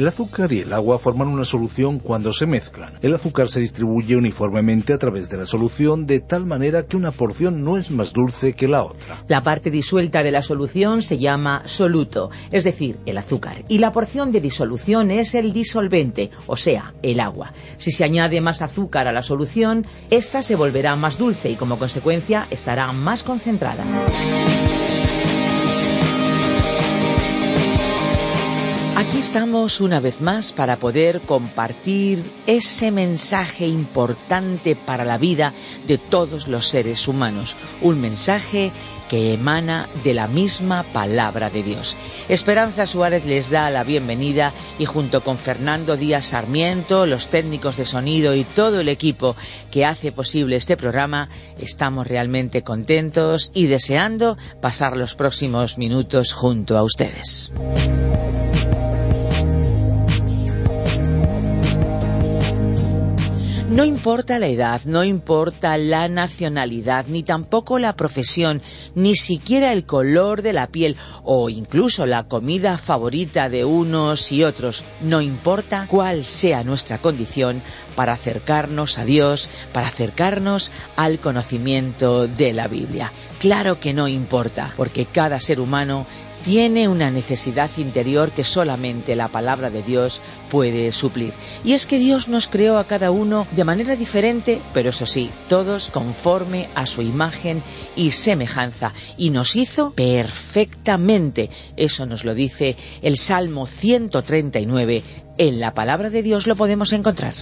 El azúcar y el agua forman una solución cuando se mezclan. El azúcar se distribuye uniformemente a través de la solución de tal manera que una porción no es más dulce que la otra. La parte disuelta de la solución se llama soluto, es decir, el azúcar, y la porción de disolución es el disolvente, o sea, el agua. Si se añade más azúcar a la solución, esta se volverá más dulce y como consecuencia estará más concentrada. Aquí estamos una vez más para poder compartir ese mensaje importante para la vida de todos los seres humanos, un mensaje que emana de la misma palabra de Dios. Esperanza Suárez les da la bienvenida y junto con Fernando Díaz Sarmiento, los técnicos de sonido y todo el equipo que hace posible este programa, estamos realmente contentos y deseando pasar los próximos minutos junto a ustedes. No importa la edad, no importa la nacionalidad, ni tampoco la profesión, ni siquiera el color de la piel o incluso la comida favorita de unos y otros. No importa cuál sea nuestra condición para acercarnos a Dios, para acercarnos al conocimiento de la Biblia. Claro que no importa, porque cada ser humano tiene una necesidad interior que solamente la palabra de Dios puede suplir. Y es que Dios nos creó a cada uno de manera diferente, pero eso sí, todos conforme a su imagen y semejanza, y nos hizo perfectamente. Eso nos lo dice el Salmo 139. En la palabra de Dios lo podemos encontrar.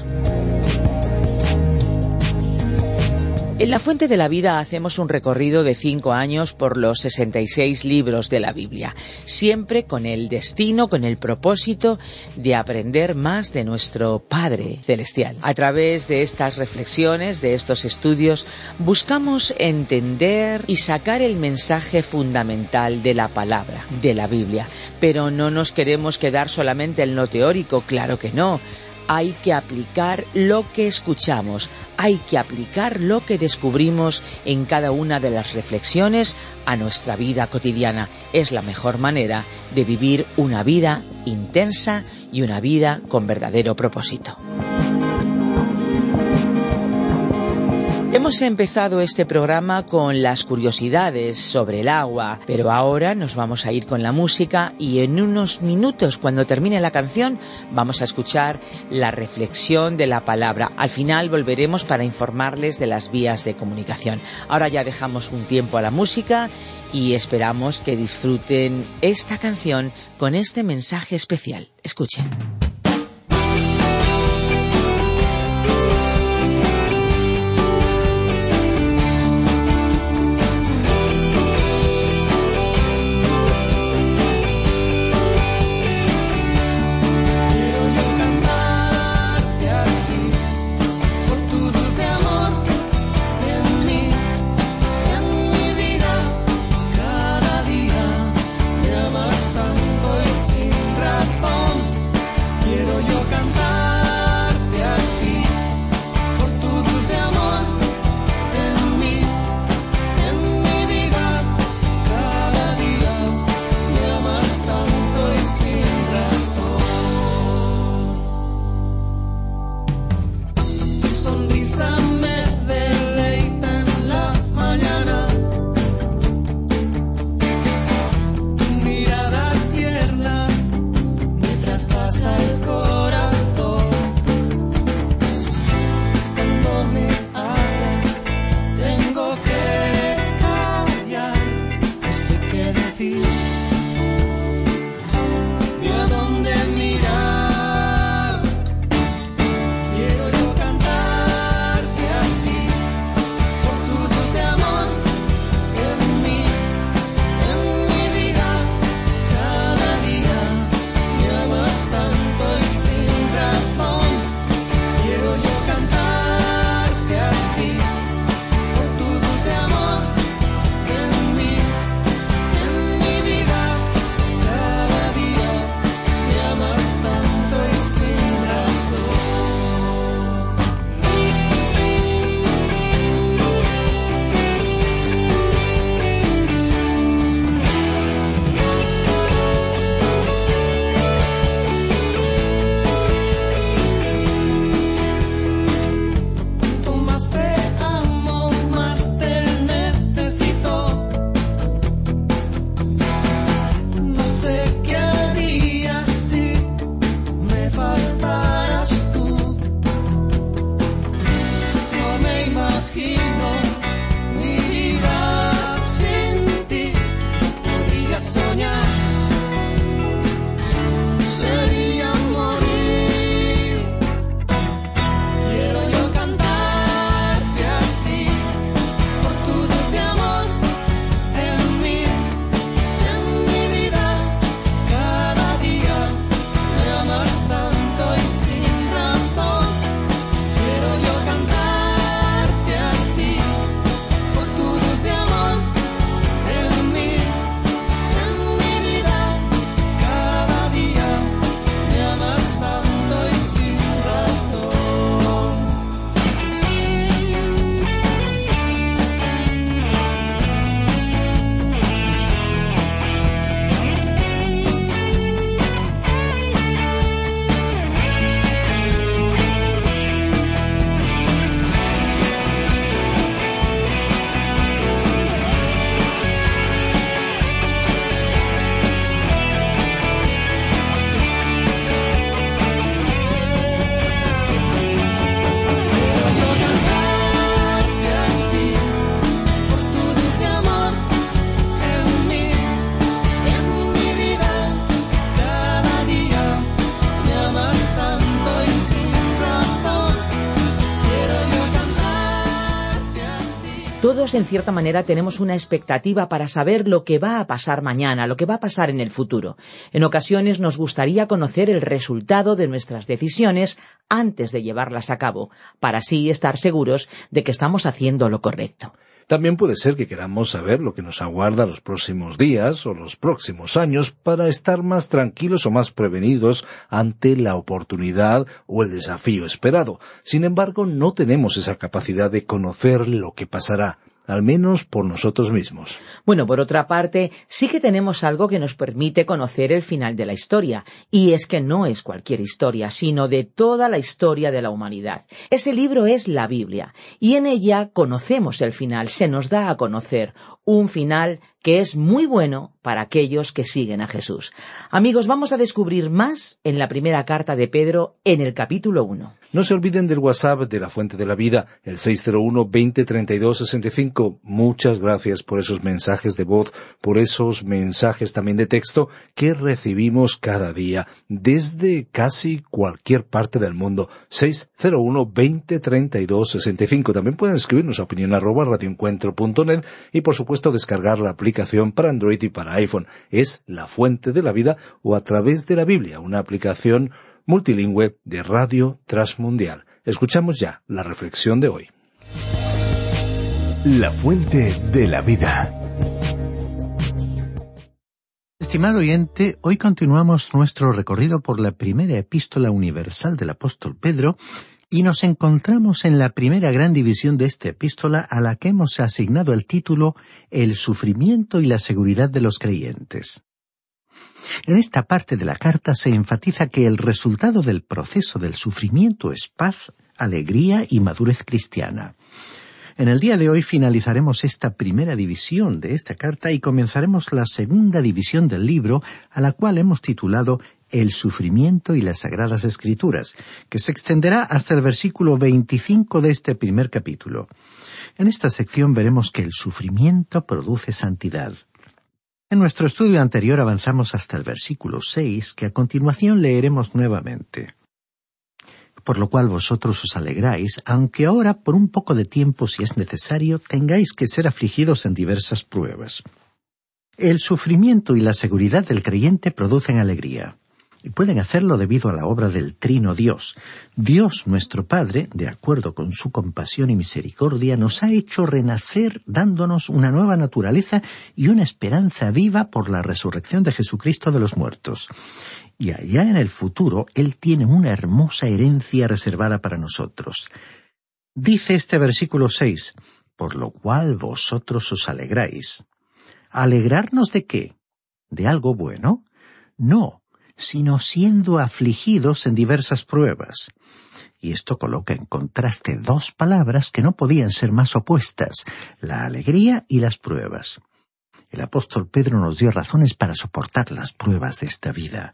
En la Fuente de la Vida hacemos un recorrido de cinco años por los 66 libros de la Biblia, siempre con el destino, con el propósito de aprender más de nuestro Padre Celestial. A través de estas reflexiones, de estos estudios, buscamos entender y sacar el mensaje fundamental de la palabra, de la Biblia. Pero no nos queremos quedar solamente en lo teórico, claro que no hay que aplicar lo que escuchamos, hay que aplicar lo que descubrimos en cada una de las reflexiones a nuestra vida cotidiana. Es la mejor manera de vivir una vida intensa y una vida con verdadero propósito. Hemos empezado este programa con las curiosidades sobre el agua, pero ahora nos vamos a ir con la música y en unos minutos, cuando termine la canción, vamos a escuchar la reflexión de la palabra. Al final volveremos para informarles de las vías de comunicación. Ahora ya dejamos un tiempo a la música y esperamos que disfruten esta canción con este mensaje especial. Escuchen. Todos, en cierta manera, tenemos una expectativa para saber lo que va a pasar mañana, lo que va a pasar en el futuro. En ocasiones nos gustaría conocer el resultado de nuestras decisiones antes de llevarlas a cabo, para así estar seguros de que estamos haciendo lo correcto. También puede ser que queramos saber lo que nos aguarda los próximos días o los próximos años para estar más tranquilos o más prevenidos ante la oportunidad o el desafío esperado. Sin embargo, no tenemos esa capacidad de conocer lo que pasará al menos por nosotros mismos. Bueno, por otra parte, sí que tenemos algo que nos permite conocer el final de la historia, y es que no es cualquier historia, sino de toda la historia de la humanidad. Ese libro es la Biblia, y en ella conocemos el final, se nos da a conocer un final que es muy bueno para aquellos que siguen a Jesús. Amigos, vamos a descubrir más en la primera carta de Pedro en el capítulo 1. No se olviden del WhatsApp de la Fuente de la Vida, el 601-2032-65. Muchas gracias por esos mensajes de voz, por esos mensajes también de texto que recibimos cada día desde casi cualquier parte del mundo. 601-2032-65. También pueden escribirnos a opinión arroba radioencuentro.net y por supuesto descargar la aplicación para Android y para iPhone. Es la Fuente de la Vida o a través de la Biblia, una aplicación multilingüe de Radio Transmundial. Escuchamos ya la reflexión de hoy. La fuente de la vida. Estimado oyente, hoy continuamos nuestro recorrido por la primera epístola universal del apóstol Pedro y nos encontramos en la primera gran división de esta epístola a la que hemos asignado el título El sufrimiento y la seguridad de los creyentes. En esta parte de la carta se enfatiza que el resultado del proceso del sufrimiento es paz, alegría y madurez cristiana. En el día de hoy finalizaremos esta primera división de esta carta y comenzaremos la segunda división del libro, a la cual hemos titulado El sufrimiento y las sagradas escrituras, que se extenderá hasta el versículo 25 de este primer capítulo. En esta sección veremos que el sufrimiento produce santidad. En nuestro estudio anterior avanzamos hasta el versículo seis, que a continuación leeremos nuevamente. Por lo cual vosotros os alegráis, aunque ahora por un poco de tiempo, si es necesario, tengáis que ser afligidos en diversas pruebas. El sufrimiento y la seguridad del creyente producen alegría y pueden hacerlo debido a la obra del Trino Dios. Dios nuestro Padre, de acuerdo con su compasión y misericordia, nos ha hecho renacer dándonos una nueva naturaleza y una esperanza viva por la resurrección de Jesucristo de los muertos. Y allá en el futuro Él tiene una hermosa herencia reservada para nosotros. Dice este versículo seis, por lo cual vosotros os alegráis. ¿Alegrarnos de qué? ¿De algo bueno? No, sino siendo afligidos en diversas pruebas. Y esto coloca en contraste dos palabras que no podían ser más opuestas, la alegría y las pruebas. El apóstol Pedro nos dio razones para soportar las pruebas de esta vida.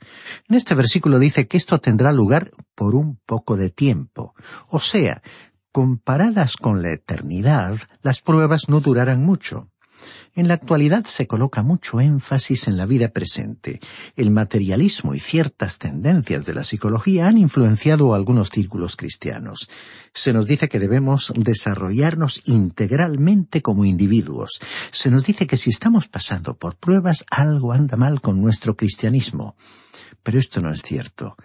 En este versículo dice que esto tendrá lugar por un poco de tiempo. O sea, comparadas con la eternidad, las pruebas no durarán mucho. En la actualidad se coloca mucho énfasis en la vida presente. El materialismo y ciertas tendencias de la psicología han influenciado algunos círculos cristianos. Se nos dice que debemos desarrollarnos integralmente como individuos. Se nos dice que si estamos pasando por pruebas algo anda mal con nuestro cristianismo. Pero esto no es cierto.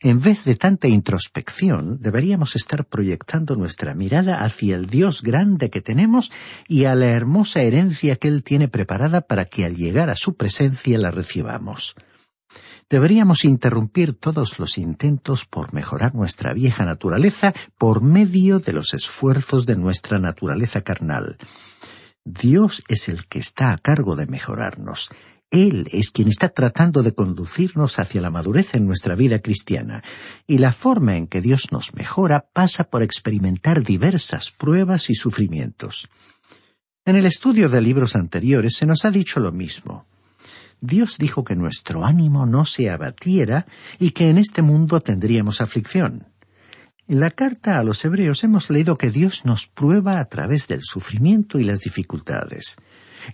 En vez de tanta introspección, deberíamos estar proyectando nuestra mirada hacia el Dios grande que tenemos y a la hermosa herencia que Él tiene preparada para que al llegar a su presencia la recibamos. Deberíamos interrumpir todos los intentos por mejorar nuestra vieja naturaleza por medio de los esfuerzos de nuestra naturaleza carnal. Dios es el que está a cargo de mejorarnos. Él es quien está tratando de conducirnos hacia la madurez en nuestra vida cristiana, y la forma en que Dios nos mejora pasa por experimentar diversas pruebas y sufrimientos. En el estudio de libros anteriores se nos ha dicho lo mismo. Dios dijo que nuestro ánimo no se abatiera y que en este mundo tendríamos aflicción. En la carta a los Hebreos hemos leído que Dios nos prueba a través del sufrimiento y las dificultades.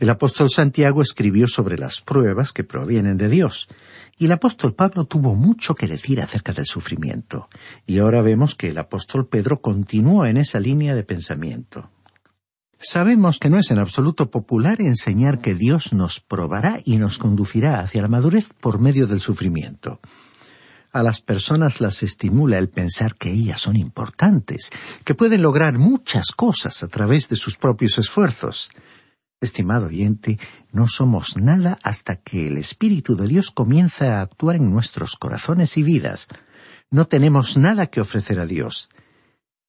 El apóstol Santiago escribió sobre las pruebas que provienen de Dios, y el apóstol Pablo tuvo mucho que decir acerca del sufrimiento, y ahora vemos que el apóstol Pedro continuó en esa línea de pensamiento. Sabemos que no es en absoluto popular enseñar que Dios nos probará y nos conducirá hacia la madurez por medio del sufrimiento. A las personas las estimula el pensar que ellas son importantes, que pueden lograr muchas cosas a través de sus propios esfuerzos. Estimado oyente, no somos nada hasta que el Espíritu de Dios comienza a actuar en nuestros corazones y vidas. No tenemos nada que ofrecer a Dios.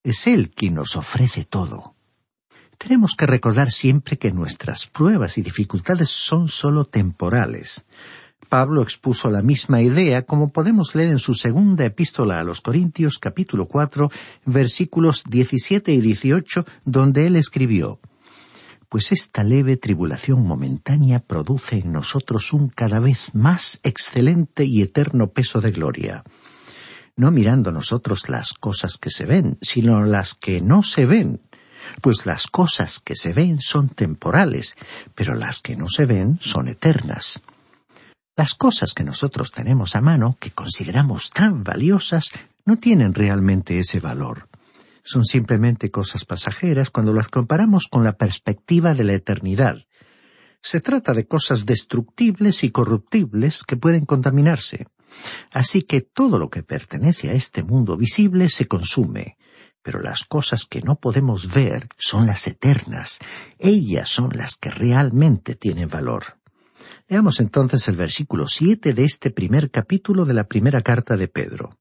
Es Él quien nos ofrece todo. Tenemos que recordar siempre que nuestras pruebas y dificultades son sólo temporales. Pablo expuso la misma idea como podemos leer en su segunda epístola a los Corintios capítulo cuatro versículos diecisiete y dieciocho donde él escribió Pues esta leve tribulación momentánea produce en nosotros un cada vez más excelente y eterno peso de gloria no mirando nosotros las cosas que se ven, sino las que no se ven, pues las cosas que se ven son temporales, pero las que no se ven son eternas. Las cosas que nosotros tenemos a mano, que consideramos tan valiosas, no tienen realmente ese valor. Son simplemente cosas pasajeras cuando las comparamos con la perspectiva de la eternidad. Se trata de cosas destructibles y corruptibles que pueden contaminarse. Así que todo lo que pertenece a este mundo visible se consume, pero las cosas que no podemos ver son las eternas, ellas son las que realmente tienen valor. Veamos entonces el versículo siete de este primer capítulo de la primera carta de Pedro.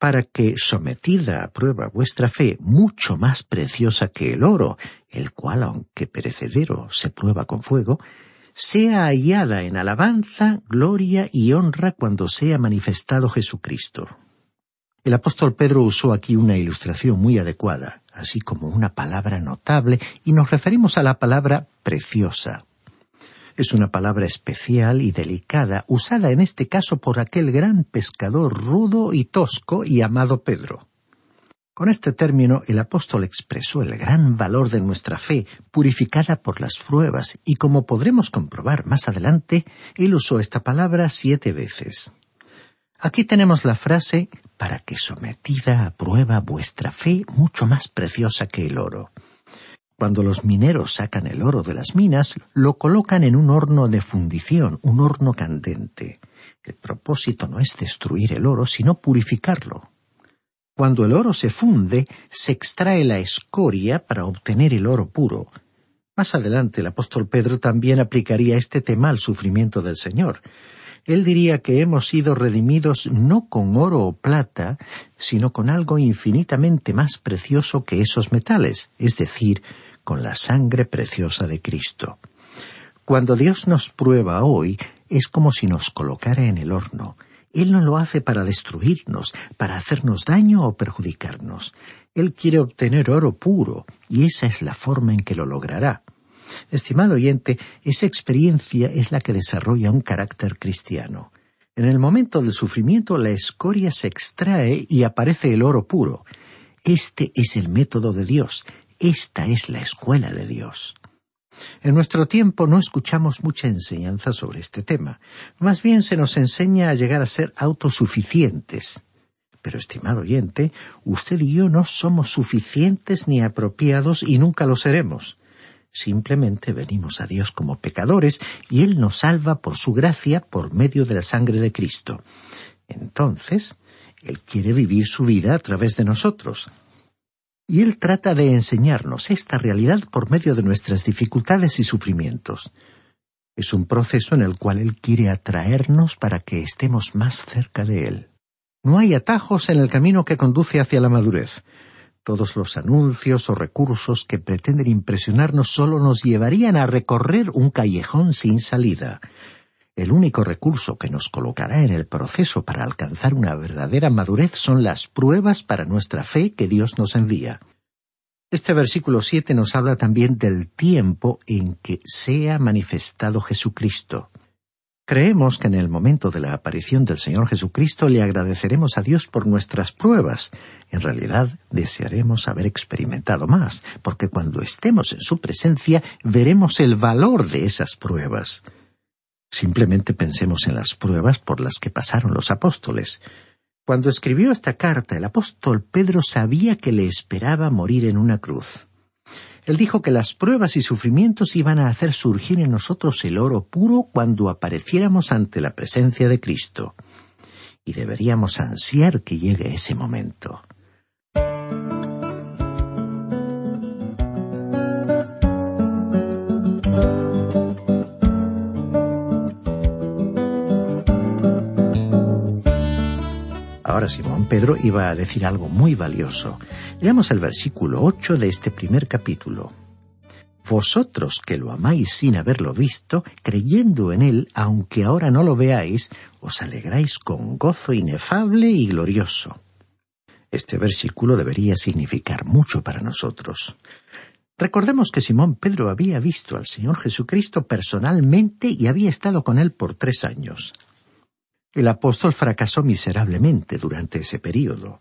Para que, sometida a prueba vuestra fe, mucho más preciosa que el oro, el cual, aunque perecedero, se prueba con fuego, sea hallada en alabanza, gloria y honra cuando sea manifestado Jesucristo. El apóstol Pedro usó aquí una ilustración muy adecuada, así como una palabra notable, y nos referimos a la palabra preciosa. Es una palabra especial y delicada, usada en este caso por aquel gran pescador rudo y tosco y amado Pedro. Con este término el apóstol expresó el gran valor de nuestra fe, purificada por las pruebas, y como podremos comprobar más adelante, él usó esta palabra siete veces. Aquí tenemos la frase para que sometida a prueba vuestra fe mucho más preciosa que el oro. Cuando los mineros sacan el oro de las minas, lo colocan en un horno de fundición, un horno candente. El propósito no es destruir el oro, sino purificarlo. Cuando el oro se funde, se extrae la escoria para obtener el oro puro. Más adelante el apóstol Pedro también aplicaría este tema al sufrimiento del Señor. Él diría que hemos sido redimidos no con oro o plata, sino con algo infinitamente más precioso que esos metales, es decir, con la sangre preciosa de Cristo. Cuando Dios nos prueba hoy, es como si nos colocara en el horno. Él no lo hace para destruirnos, para hacernos daño o perjudicarnos. Él quiere obtener oro puro, y esa es la forma en que lo logrará. Estimado oyente, esa experiencia es la que desarrolla un carácter cristiano. En el momento del sufrimiento la escoria se extrae y aparece el oro puro. Este es el método de Dios, esta es la escuela de Dios. En nuestro tiempo no escuchamos mucha enseñanza sobre este tema. Más bien se nos enseña a llegar a ser autosuficientes. Pero, estimado oyente, usted y yo no somos suficientes ni apropiados y nunca lo seremos. Simplemente venimos a Dios como pecadores y Él nos salva por su gracia por medio de la sangre de Cristo. Entonces, Él quiere vivir su vida a través de nosotros, y Él trata de enseñarnos esta realidad por medio de nuestras dificultades y sufrimientos. Es un proceso en el cual Él quiere atraernos para que estemos más cerca de Él. No hay atajos en el camino que conduce hacia la madurez. Todos los anuncios o recursos que pretenden impresionarnos solo nos llevarían a recorrer un callejón sin salida. El único recurso que nos colocará en el proceso para alcanzar una verdadera madurez son las pruebas para nuestra fe que Dios nos envía. Este versículo siete nos habla también del tiempo en que sea manifestado Jesucristo. Creemos que en el momento de la aparición del Señor Jesucristo le agradeceremos a Dios por nuestras pruebas. En realidad desearemos haber experimentado más, porque cuando estemos en su presencia veremos el valor de esas pruebas. Simplemente pensemos en las pruebas por las que pasaron los apóstoles. Cuando escribió esta carta, el apóstol Pedro sabía que le esperaba morir en una cruz. Él dijo que las pruebas y sufrimientos iban a hacer surgir en nosotros el oro puro cuando apareciéramos ante la presencia de Cristo. Y deberíamos ansiar que llegue ese momento. Simón Pedro iba a decir algo muy valioso. Leamos el versículo ocho de este primer capítulo. Vosotros que lo amáis sin haberlo visto, creyendo en él, aunque ahora no lo veáis, os alegráis con gozo inefable y glorioso. Este versículo debería significar mucho para nosotros. Recordemos que Simón Pedro había visto al Señor Jesucristo personalmente y había estado con él por tres años. El apóstol fracasó miserablemente durante ese período.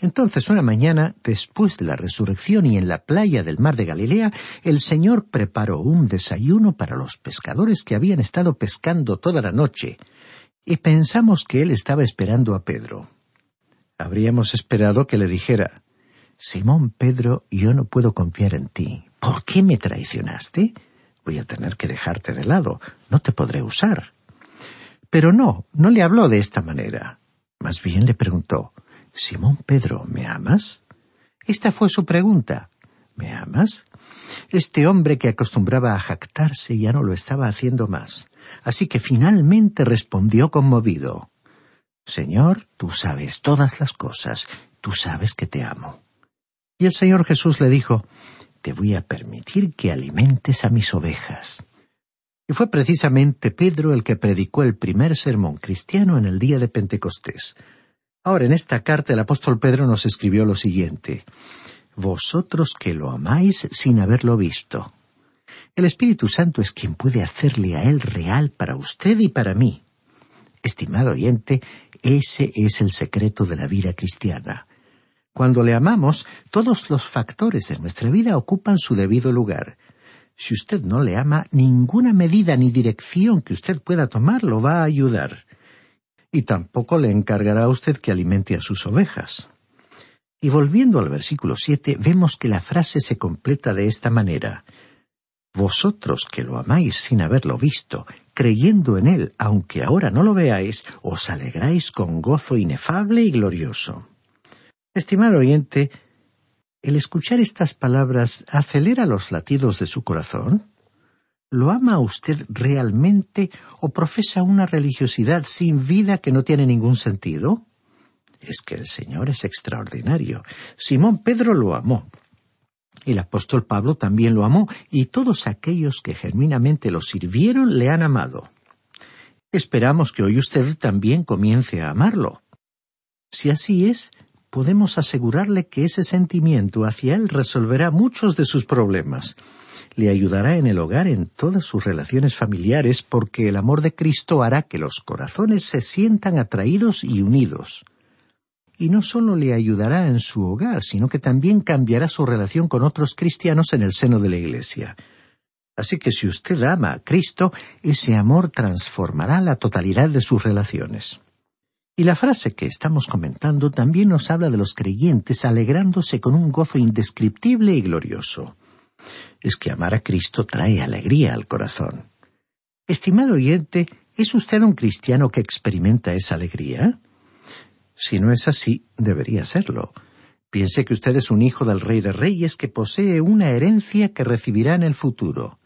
Entonces una mañana, después de la resurrección y en la playa del mar de Galilea, el Señor preparó un desayuno para los pescadores que habían estado pescando toda la noche, y pensamos que Él estaba esperando a Pedro. Habríamos esperado que le dijera, Simón Pedro, yo no puedo confiar en ti. ¿Por qué me traicionaste? Voy a tener que dejarte de lado. No te podré usar. Pero no, no le habló de esta manera. Más bien le preguntó, Simón Pedro, ¿me amas? Esta fue su pregunta. ¿Me amas? Este hombre que acostumbraba a jactarse ya no lo estaba haciendo más, así que finalmente respondió conmovido. Señor, tú sabes todas las cosas, tú sabes que te amo. Y el Señor Jesús le dijo, Te voy a permitir que alimentes a mis ovejas. Y fue precisamente Pedro el que predicó el primer sermón cristiano en el día de Pentecostés. Ahora, en esta carta el apóstol Pedro nos escribió lo siguiente. Vosotros que lo amáis sin haberlo visto. El Espíritu Santo es quien puede hacerle a él real para usted y para mí. Estimado oyente, ese es el secreto de la vida cristiana. Cuando le amamos, todos los factores de nuestra vida ocupan su debido lugar. Si usted no le ama, ninguna medida ni dirección que usted pueda tomar lo va a ayudar y tampoco le encargará a usted que alimente a sus ovejas. Y volviendo al versículo siete, vemos que la frase se completa de esta manera. Vosotros que lo amáis sin haberlo visto, creyendo en él, aunque ahora no lo veáis, os alegráis con gozo inefable y glorioso. Estimado oyente, ¿el escuchar estas palabras acelera los latidos de su corazón? ¿Lo ama usted realmente o profesa una religiosidad sin vida que no tiene ningún sentido? Es que el Señor es extraordinario. Simón Pedro lo amó. El apóstol Pablo también lo amó, y todos aquellos que genuinamente lo sirvieron le han amado. Esperamos que hoy usted también comience a amarlo. Si así es, podemos asegurarle que ese sentimiento hacia él resolverá muchos de sus problemas le ayudará en el hogar en todas sus relaciones familiares porque el amor de Cristo hará que los corazones se sientan atraídos y unidos. Y no solo le ayudará en su hogar, sino que también cambiará su relación con otros cristianos en el seno de la Iglesia. Así que si usted ama a Cristo, ese amor transformará la totalidad de sus relaciones. Y la frase que estamos comentando también nos habla de los creyentes alegrándose con un gozo indescriptible y glorioso es que amar a Cristo trae alegría al corazón. Estimado oyente, ¿es usted un cristiano que experimenta esa alegría? Si no es así, debería serlo. Piense que usted es un hijo del Rey de Reyes que posee una herencia que recibirá en el futuro.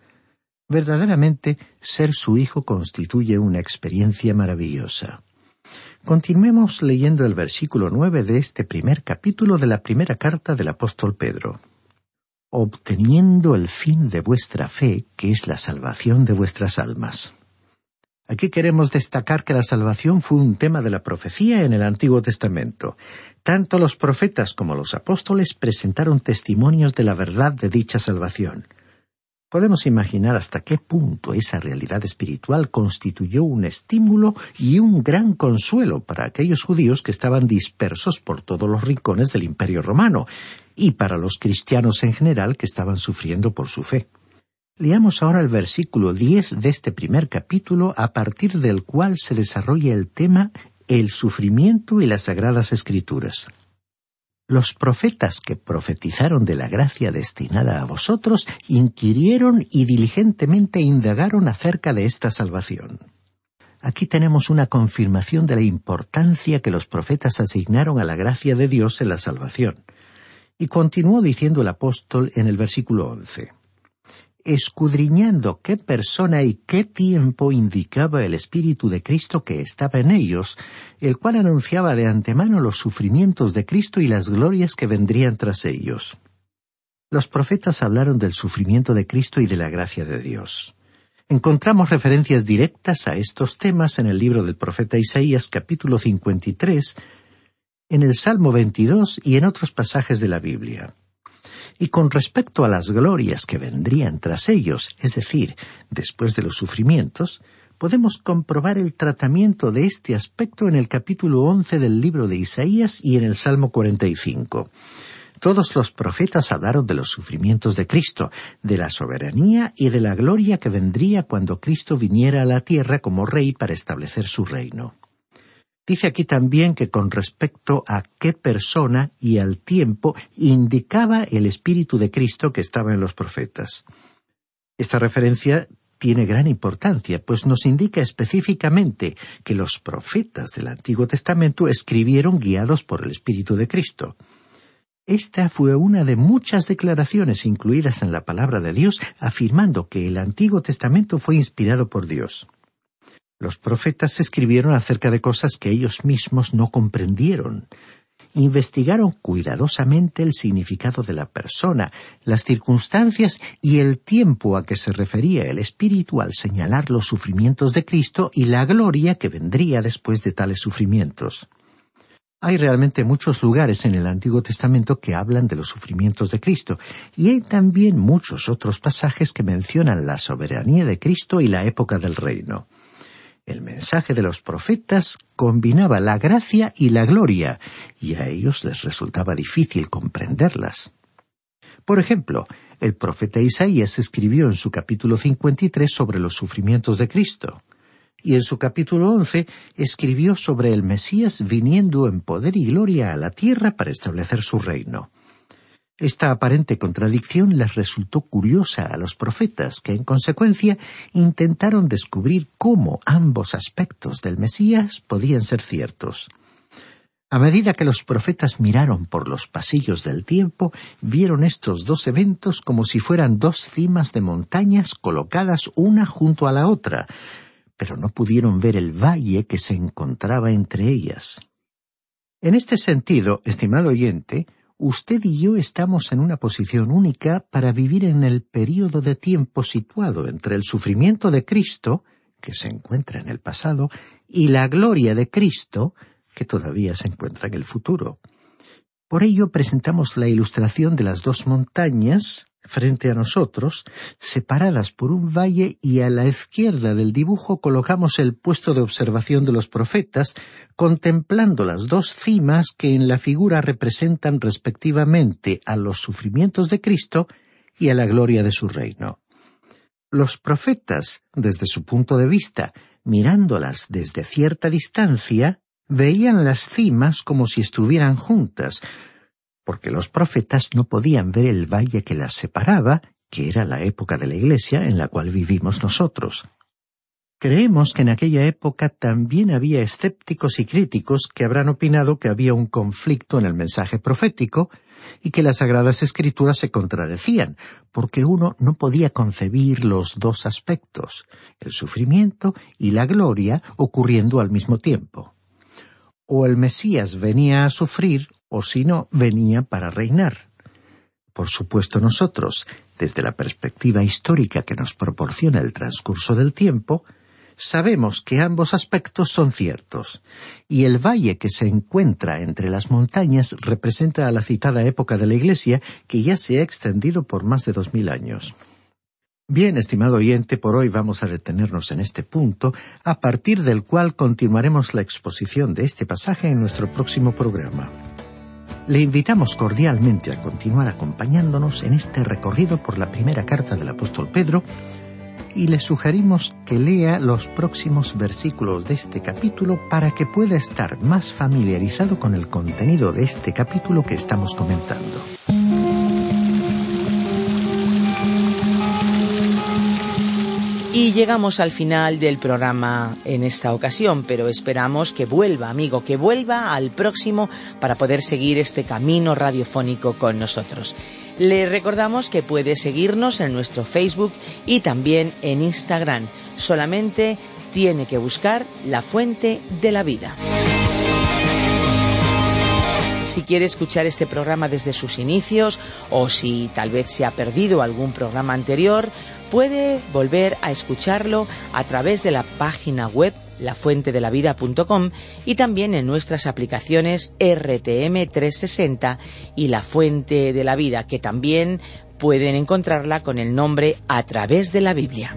Verdaderamente, ser su hijo constituye una experiencia maravillosa. Continuemos leyendo el versículo nueve de este primer capítulo de la primera carta del apóstol Pedro obteniendo el fin de vuestra fe, que es la salvación de vuestras almas. Aquí queremos destacar que la salvación fue un tema de la profecía en el Antiguo Testamento. Tanto los profetas como los apóstoles presentaron testimonios de la verdad de dicha salvación. Podemos imaginar hasta qué punto esa realidad espiritual constituyó un estímulo y un gran consuelo para aquellos judíos que estaban dispersos por todos los rincones del Imperio romano y para los cristianos en general que estaban sufriendo por su fe. Leamos ahora el versículo diez de este primer capítulo a partir del cual se desarrolla el tema el sufrimiento y las sagradas escrituras. Los profetas que profetizaron de la gracia destinada a vosotros inquirieron y diligentemente indagaron acerca de esta salvación. Aquí tenemos una confirmación de la importancia que los profetas asignaron a la gracia de Dios en la salvación. Y continuó diciendo el apóstol en el versículo once escudriñando qué persona y qué tiempo indicaba el Espíritu de Cristo que estaba en ellos, el cual anunciaba de antemano los sufrimientos de Cristo y las glorias que vendrían tras ellos. Los profetas hablaron del sufrimiento de Cristo y de la gracia de Dios. Encontramos referencias directas a estos temas en el libro del profeta Isaías capítulo 53, en el Salmo 22 y en otros pasajes de la Biblia. Y con respecto a las glorias que vendrían tras ellos, es decir, después de los sufrimientos, podemos comprobar el tratamiento de este aspecto en el capítulo once del libro de Isaías y en el Salmo 45. Todos los profetas hablaron de los sufrimientos de Cristo, de la soberanía y de la gloria que vendría cuando Cristo viniera a la tierra como rey para establecer su reino. Dice aquí también que con respecto a qué persona y al tiempo indicaba el Espíritu de Cristo que estaba en los profetas. Esta referencia tiene gran importancia, pues nos indica específicamente que los profetas del Antiguo Testamento escribieron guiados por el Espíritu de Cristo. Esta fue una de muchas declaraciones incluidas en la palabra de Dios afirmando que el Antiguo Testamento fue inspirado por Dios. Los profetas escribieron acerca de cosas que ellos mismos no comprendieron. Investigaron cuidadosamente el significado de la persona, las circunstancias y el tiempo a que se refería el Espíritu al señalar los sufrimientos de Cristo y la gloria que vendría después de tales sufrimientos. Hay realmente muchos lugares en el Antiguo Testamento que hablan de los sufrimientos de Cristo, y hay también muchos otros pasajes que mencionan la soberanía de Cristo y la época del reino. El mensaje de los profetas combinaba la gracia y la gloria, y a ellos les resultaba difícil comprenderlas. Por ejemplo, el profeta Isaías escribió en su capítulo 53 sobre los sufrimientos de Cristo, y en su capítulo 11 escribió sobre el Mesías viniendo en poder y gloria a la tierra para establecer su reino. Esta aparente contradicción les resultó curiosa a los profetas, que en consecuencia intentaron descubrir cómo ambos aspectos del Mesías podían ser ciertos. A medida que los profetas miraron por los pasillos del tiempo, vieron estos dos eventos como si fueran dos cimas de montañas colocadas una junto a la otra, pero no pudieron ver el valle que se encontraba entre ellas. En este sentido, estimado oyente, usted y yo estamos en una posición única para vivir en el período de tiempo situado entre el sufrimiento de Cristo, que se encuentra en el pasado, y la gloria de Cristo, que todavía se encuentra en el futuro. Por ello presentamos la ilustración de las dos montañas frente a nosotros, separadas por un valle y a la izquierda del dibujo colocamos el puesto de observación de los profetas, contemplando las dos cimas que en la figura representan respectivamente a los sufrimientos de Cristo y a la gloria de su reino. Los profetas, desde su punto de vista, mirándolas desde cierta distancia, veían las cimas como si estuvieran juntas, porque los profetas no podían ver el valle que las separaba, que era la época de la Iglesia en la cual vivimos nosotros. Creemos que en aquella época también había escépticos y críticos que habrán opinado que había un conflicto en el mensaje profético y que las sagradas escrituras se contradecían, porque uno no podía concebir los dos aspectos, el sufrimiento y la gloria ocurriendo al mismo tiempo. O el Mesías venía a sufrir o si no, venía para reinar. Por supuesto nosotros, desde la perspectiva histórica que nos proporciona el transcurso del tiempo, sabemos que ambos aspectos son ciertos, y el valle que se encuentra entre las montañas representa a la citada época de la Iglesia que ya se ha extendido por más de dos mil años. Bien, estimado oyente, por hoy vamos a detenernos en este punto, a partir del cual continuaremos la exposición de este pasaje en nuestro próximo programa. Le invitamos cordialmente a continuar acompañándonos en este recorrido por la primera carta del apóstol Pedro, y le sugerimos que lea los próximos versículos de este capítulo para que pueda estar más familiarizado con el contenido de este capítulo que estamos comentando. Y llegamos al final del programa en esta ocasión, pero esperamos que vuelva, amigo, que vuelva al próximo para poder seguir este camino radiofónico con nosotros. Le recordamos que puede seguirnos en nuestro Facebook y también en Instagram. Solamente tiene que buscar la fuente de la vida. Si quiere escuchar este programa desde sus inicios o si tal vez se ha perdido algún programa anterior, puede volver a escucharlo a través de la página web lafuentedelavida.com y también en nuestras aplicaciones RTM 360 y La Fuente de la Vida, que también pueden encontrarla con el nombre A través de la Biblia.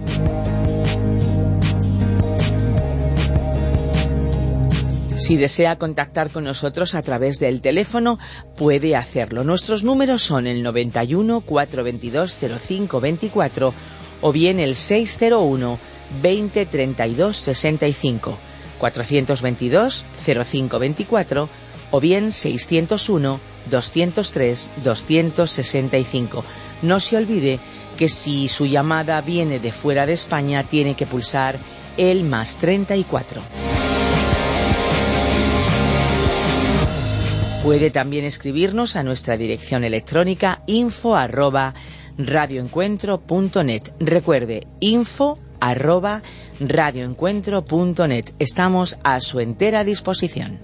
Si desea contactar con nosotros a través del teléfono, puede hacerlo. Nuestros números son el 91 422 0524 o bien el 601 20 32 65 422 0524 o bien 601 203 265. No se olvide que si su llamada viene de fuera de España tiene que pulsar el más 34. Puede también escribirnos a nuestra dirección electrónica info arroba radioencuentro.net. Recuerde, info arroba radioencuentro.net. Estamos a su entera disposición.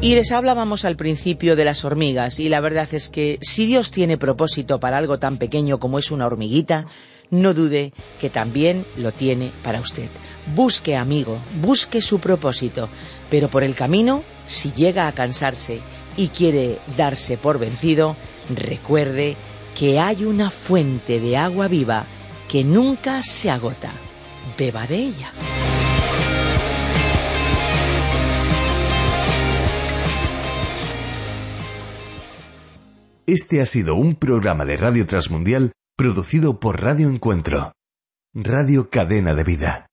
Y les hablábamos al principio de las hormigas y la verdad es que si Dios tiene propósito para algo tan pequeño como es una hormiguita, no dude que también lo tiene para usted. Busque, amigo, busque su propósito, pero por el camino, si llega a cansarse y quiere darse por vencido, recuerde que hay una fuente de agua viva que nunca se agota. Beba de ella. Este ha sido un programa de Radio Transmundial producido por Radio Encuentro, Radio Cadena de Vida.